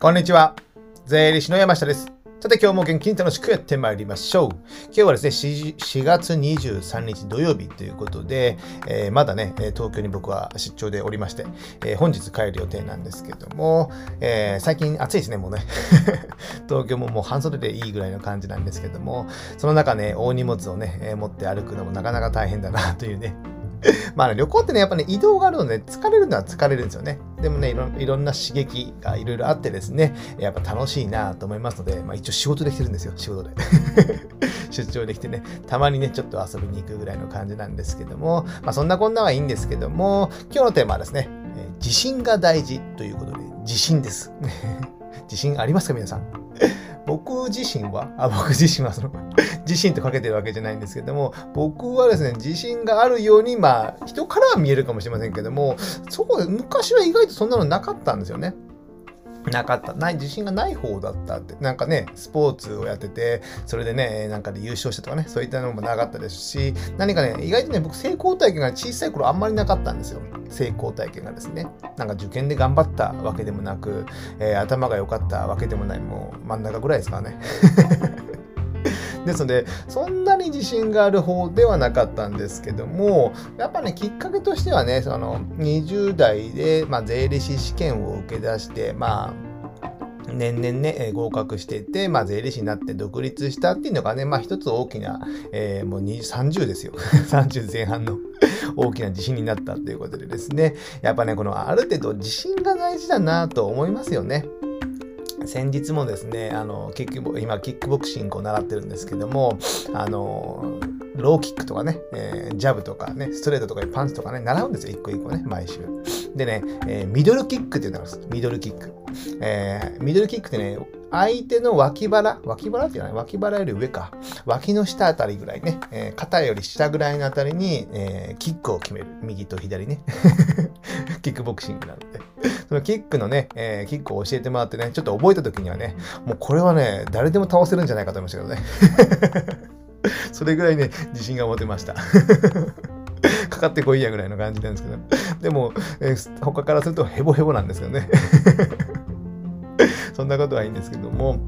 こんにちは。税理士の山下です。さて今日も元気に楽しくやってまいりましょう。今日はですね、4, 月23日土曜日ということで、えー、まだね、東京に僕は出張でおりまして、えー、本日帰る予定なんですけども、えー、最近暑いですね、もうね。東京ももう半袖でいいぐらいの感じなんですけども、その中ね、大荷物をね、持って歩くのもなかなか大変だなというね、まあ、旅行ってね、やっぱね、移動があるので、疲れるのは疲れるんですよね。でもね、いろいろんな刺激がいろいろあってですね、やっぱ楽しいなと思いますので、まあ一応仕事できてるんですよ、仕事で。出張できてね、たまにね、ちょっと遊びに行くぐらいの感じなんですけども、まあそんなこんなはいいんですけども、今日のテーマはですね、え自信が大事ということで、自信です。自信ありますか皆さん？僕自身は、あ、僕自身はその 自身とかけてるわけじゃないんですけども、僕はですね、自信があるように、まあ、人からは見えるかもしれませんけども、そこで昔は意外とそんなのなかったんですよね。なかった。ない、自信がない方だったって。なんかね、スポーツをやってて、それでね、なんかで優勝したとかね、そういったのもなかったですし、何かね、意外とね、僕成功体験が小さい頃あんまりなかったんですよ。成功体験がですね。なんか受験で頑張ったわけでもなく、えー、頭が良かったわけでもない、もう真ん中ぐらいですからね。ですので、そんなに自信がある方ではなかったんですけども、やっぱね、きっかけとしてはね、その20代で、まあ、税理士試験を受け出して、まあ、年々ね、合格していて、まあ、税理士になって独立したっていうのがね、まあ、一つ大きな、えー、もう30ですよ。30前半の 大きな自信になったということでですね、やっぱね、このある程度自信が大事だなと思いますよね。先日もですね、あの、キック今、キックボクシングを習ってるんですけども、あの、ローキックとかね、えー、ジャブとかね、ストレートとかパンツとかね、習うんですよ、一個一個ね、毎週。でね、えー、ミドルキックっていうのがあるんです。ミドルキック。えー、ミドルキックってね、相手の脇腹、脇腹っていうのは脇腹より上か。脇の下あたりぐらいね、えー、肩より下ぐらいのあたりに、えー、キックを決める。右と左ね。キックボクシングなので。そのキックのね、えー、キックを教えてもらってね、ちょっと覚えた時にはね、もうこれはね、誰でも倒せるんじゃないかと思いましたけどね。それぐらいね、自信が持てました。かかってこいやぐらいの感じなんですけど。でも、えー、他からするとヘボヘボなんですけどね。そんなことはいいんですけども、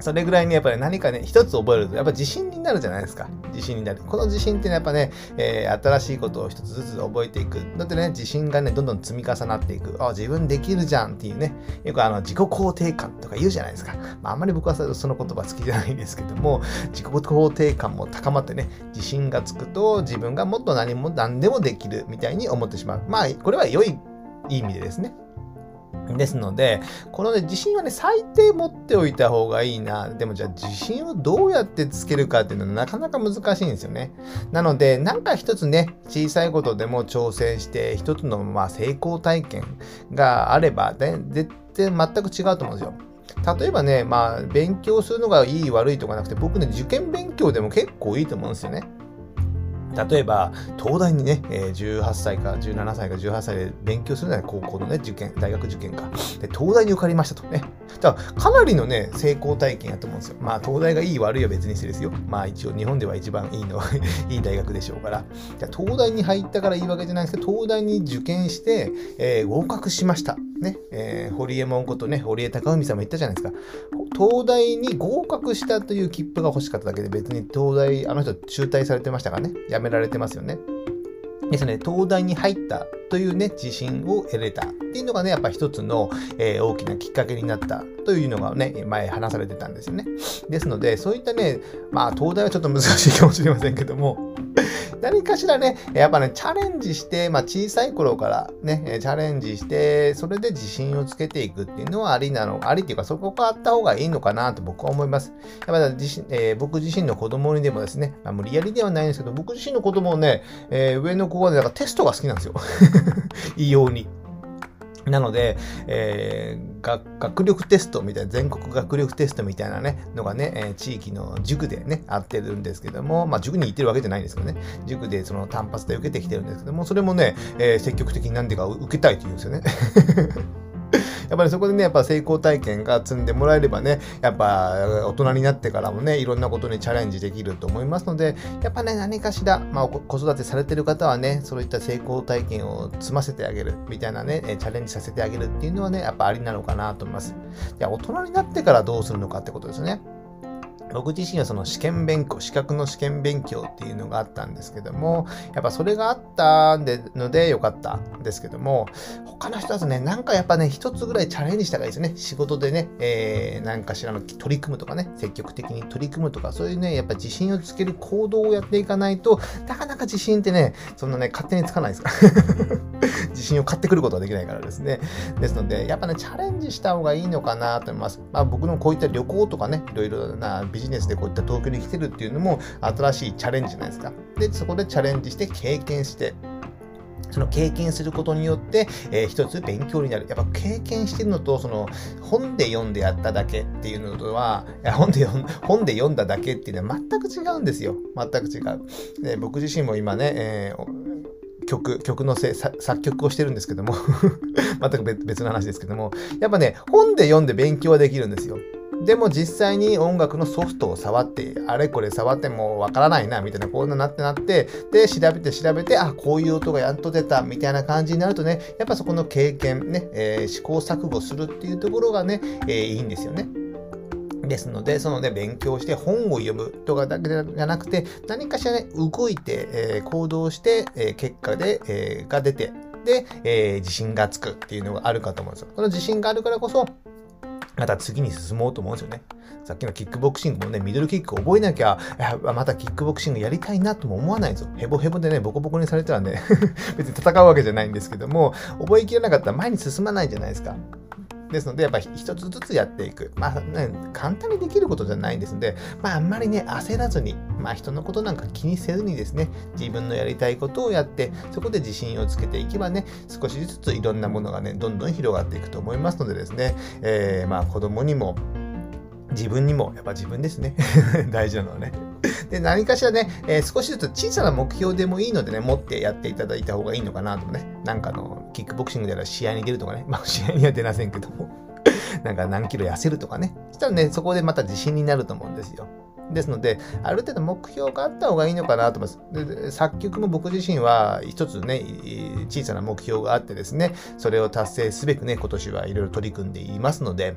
それぐらいにやっぱり何かね、一つ覚えると、やっぱ自信になるじゃないですか。自信になる。この自信ってね、やっぱね、えー、新しいことを一つずつ覚えていく。だってね、自信がね、どんどん積み重なっていく。あ、自分できるじゃんっていうね、よくあの、自己肯定感とか言うじゃないですか。まあ、あんまり僕はその言葉好きじゃないんですけども、自己肯定感も高まってね、自信がつくと、自分がもっと何も何でもできるみたいに思ってしまう。まあ、これは良い意味でですね。ですので、このね、自信はね、最低持っておいた方がいいな。でもじゃあ自信をどうやってつけるかっていうのはなかなか難しいんですよね。なので、なんか一つね、小さいことでも挑戦して、一つのまあ成功体験があれば、ね、絶対全く違うと思うんですよ。例えばね、まあ、勉強するのがいい悪いとかなくて、僕ね、受験勉強でも結構いいと思うんですよね。例えば、東大にね、え、18歳か17歳か18歳で勉強するなら高校のね、受験、大学受験か。で、東大に受かりましたとね。だから、かなりのね、成功体験やと思うんですよ。まあ、東大がいい悪いは別にしてですよ。まあ、一応、日本では一番いいの、いい大学でしょうから。じゃ東大に入ったからいいわけじゃないですけど、東大に受験して、えー、合格しました。ね、えー、堀江門ことね、堀江貴文さんも言ったじゃないですか。東大に合格したという切符が欲しかっただけで、別に東大、あの人中退されてましたからね。辞められてますよね。ですね、東大に入ったというね、自信を得れたっていうのがね、やっぱ一つの、えー、大きなきっかけになったというのがね、前話されてたんですよね。ですので、そういったね、まあ、東大はちょっと難しいかもしれませんけども、何かしらね、やっぱね、チャレンジして、まあ、小さい頃からね、チャレンジして、それで自信をつけていくっていうのはありなの、ありっていうか、そこがあった方がいいのかなと僕は思います。やっぱ自身、えー、僕自身の子供にでもですね、まあ、無理やりではないんですけど、僕自身の子供をね、えー、上の子はね、だからテストが好きなんですよ。異様に。なので、えー、学力テストみたいな、全国学力テストみたいなね、のがね、えー、地域の塾でね、あってるんですけども、まあ、塾に行ってるわけじゃないんですけどね、塾でその単発で受けてきてるんですけども、それもね、えー、積極的に何でか受けたいと言うんですよね。やっぱりそこでね、やっぱ成功体験が積んでもらえればね、やっぱ大人になってからもね、いろんなことにチャレンジできると思いますので、やっぱね、何かしら、まあ、子育てされてる方はね、そういった成功体験を積ませてあげるみたいなね、チャレンジさせてあげるっていうのはね、やっぱありなのかなと思います。じゃあ、大人になってからどうするのかってことですね。僕自身はその試験勉強、資格の試験勉強っていうのがあったんですけども、やっぱそれがあったんでのでよかったんですけども、他の人はね、なんかやっぱね、一つぐらいチャレンジした方がいいですね。仕事でね、えー、なんかしらの取り組むとかね、積極的に取り組むとか、そういうね、やっぱ自信をつける行動をやっていかないと、なかなか自信ってね、そんなね、勝手につかないですから。自信を買ってくることはできないからですね。ですので、やっぱね、チャレンジした方がいいのかなと思います。まあ僕のこういった旅行とかね、いろいろなビジネスでこういった東京に来てるっていうのも新しいチャレンジじゃないですか。で、そこでチャレンジして経験して、その経験することによって、えー、一つ勉強になる。やっぱ経験してるのと、その本で読んでやっただけっていうのとは、本で読ん本で読んだだけっていうのは全く違うんですよ。全く違う。で僕自身も今ね、えー曲、曲のせ作曲をしてるんですけども 全く別の話ですけども、やっぱね、本で読んで勉強はできるんですよ。でも実際に音楽のソフトを触って、あれこれ触ってもわからないな、みたいな、こんななってなって、で、調べて調べて、あ、こういう音がやっと出た、みたいな感じになるとね、やっぱそこの経験、ね、えー、試行錯誤するっていうところがね、えー、いいんですよね。ですので、そのね、勉強して本を読むとかだけじゃなくて、何かしらね、動いて、えー、行動して、えー、結果で、えー、が出て、で、えー、自信がつくっていうのがあるかと思うんですよ。その自信があるからこそ、また次に進もうと思うんですよね。さっきのキックボクシングもね、ミドルキック覚えなきゃ、またキックボクシングやりたいなとも思わないんですよ。ヘボヘボでね、ボコボコにされたらね 別に戦うわけじゃないんですけども、覚えきれなかったら前に進まないじゃないですか。ですので、やっぱり一つずつやっていく。まあ、ね、簡単にできることじゃないんですので、まあ、あんまりね、焦らずに、まあ、人のことなんか気にせずにですね、自分のやりたいことをやって、そこで自信をつけていけばね、少しずついろんなものがね、どんどん広がっていくと思いますのでですね、えー、まあ、子供にも、自分にも、やっぱ自分ですね。大事なのはね。で、何かしらね、えー、少しずつ小さな目標でもいいのでね、持ってやっていただいた方がいいのかなとね。なんかあの、キックボクシングであれば試合に出るとかね。まあ、試合には出ませんけども。なんか何キロ痩せるとかね。そしたらね、そこでまた自信になると思うんですよ。ですので、ある程度目標があった方がいいのかなと思います。で作曲も僕自身は一つね、小さな目標があってですね、それを達成すべくね、今年はいろいろ取り組んでいますので、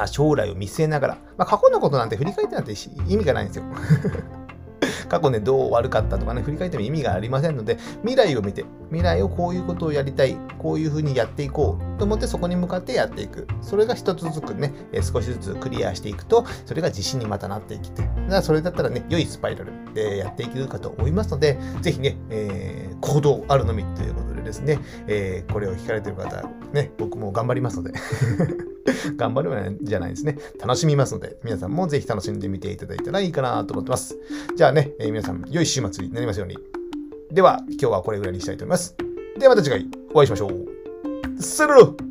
まあ、将来を見据えながら、まあ、過去のことなんて振り返ってなんて意味がないんですよ。過去ね、どう悪かったとかね、振り返っても意味がありませんので、未来を見て、未来をこういうことをやりたい、こういうふうにやっていこうと思って、そこに向かってやっていく。それが一つずつね、少しずつクリアしていくと、それが自信にまたなっていきて、だからそれだったらね、良いスパイラルでやっていけるかと思いますので、ぜひね、えー、行動あるのみということでですね、えー、これを聞かれてる方、ね、僕も頑張りますので 頑張るじゃないですね。楽しみますので、皆さんもぜひ楽しんでみていただいたらいいかなと思ってます。じゃあね、えー、皆さん、良い週末になりますように。では、今日はこれぐらいにしたいと思います。ではまた次回お会いしましょう。スルー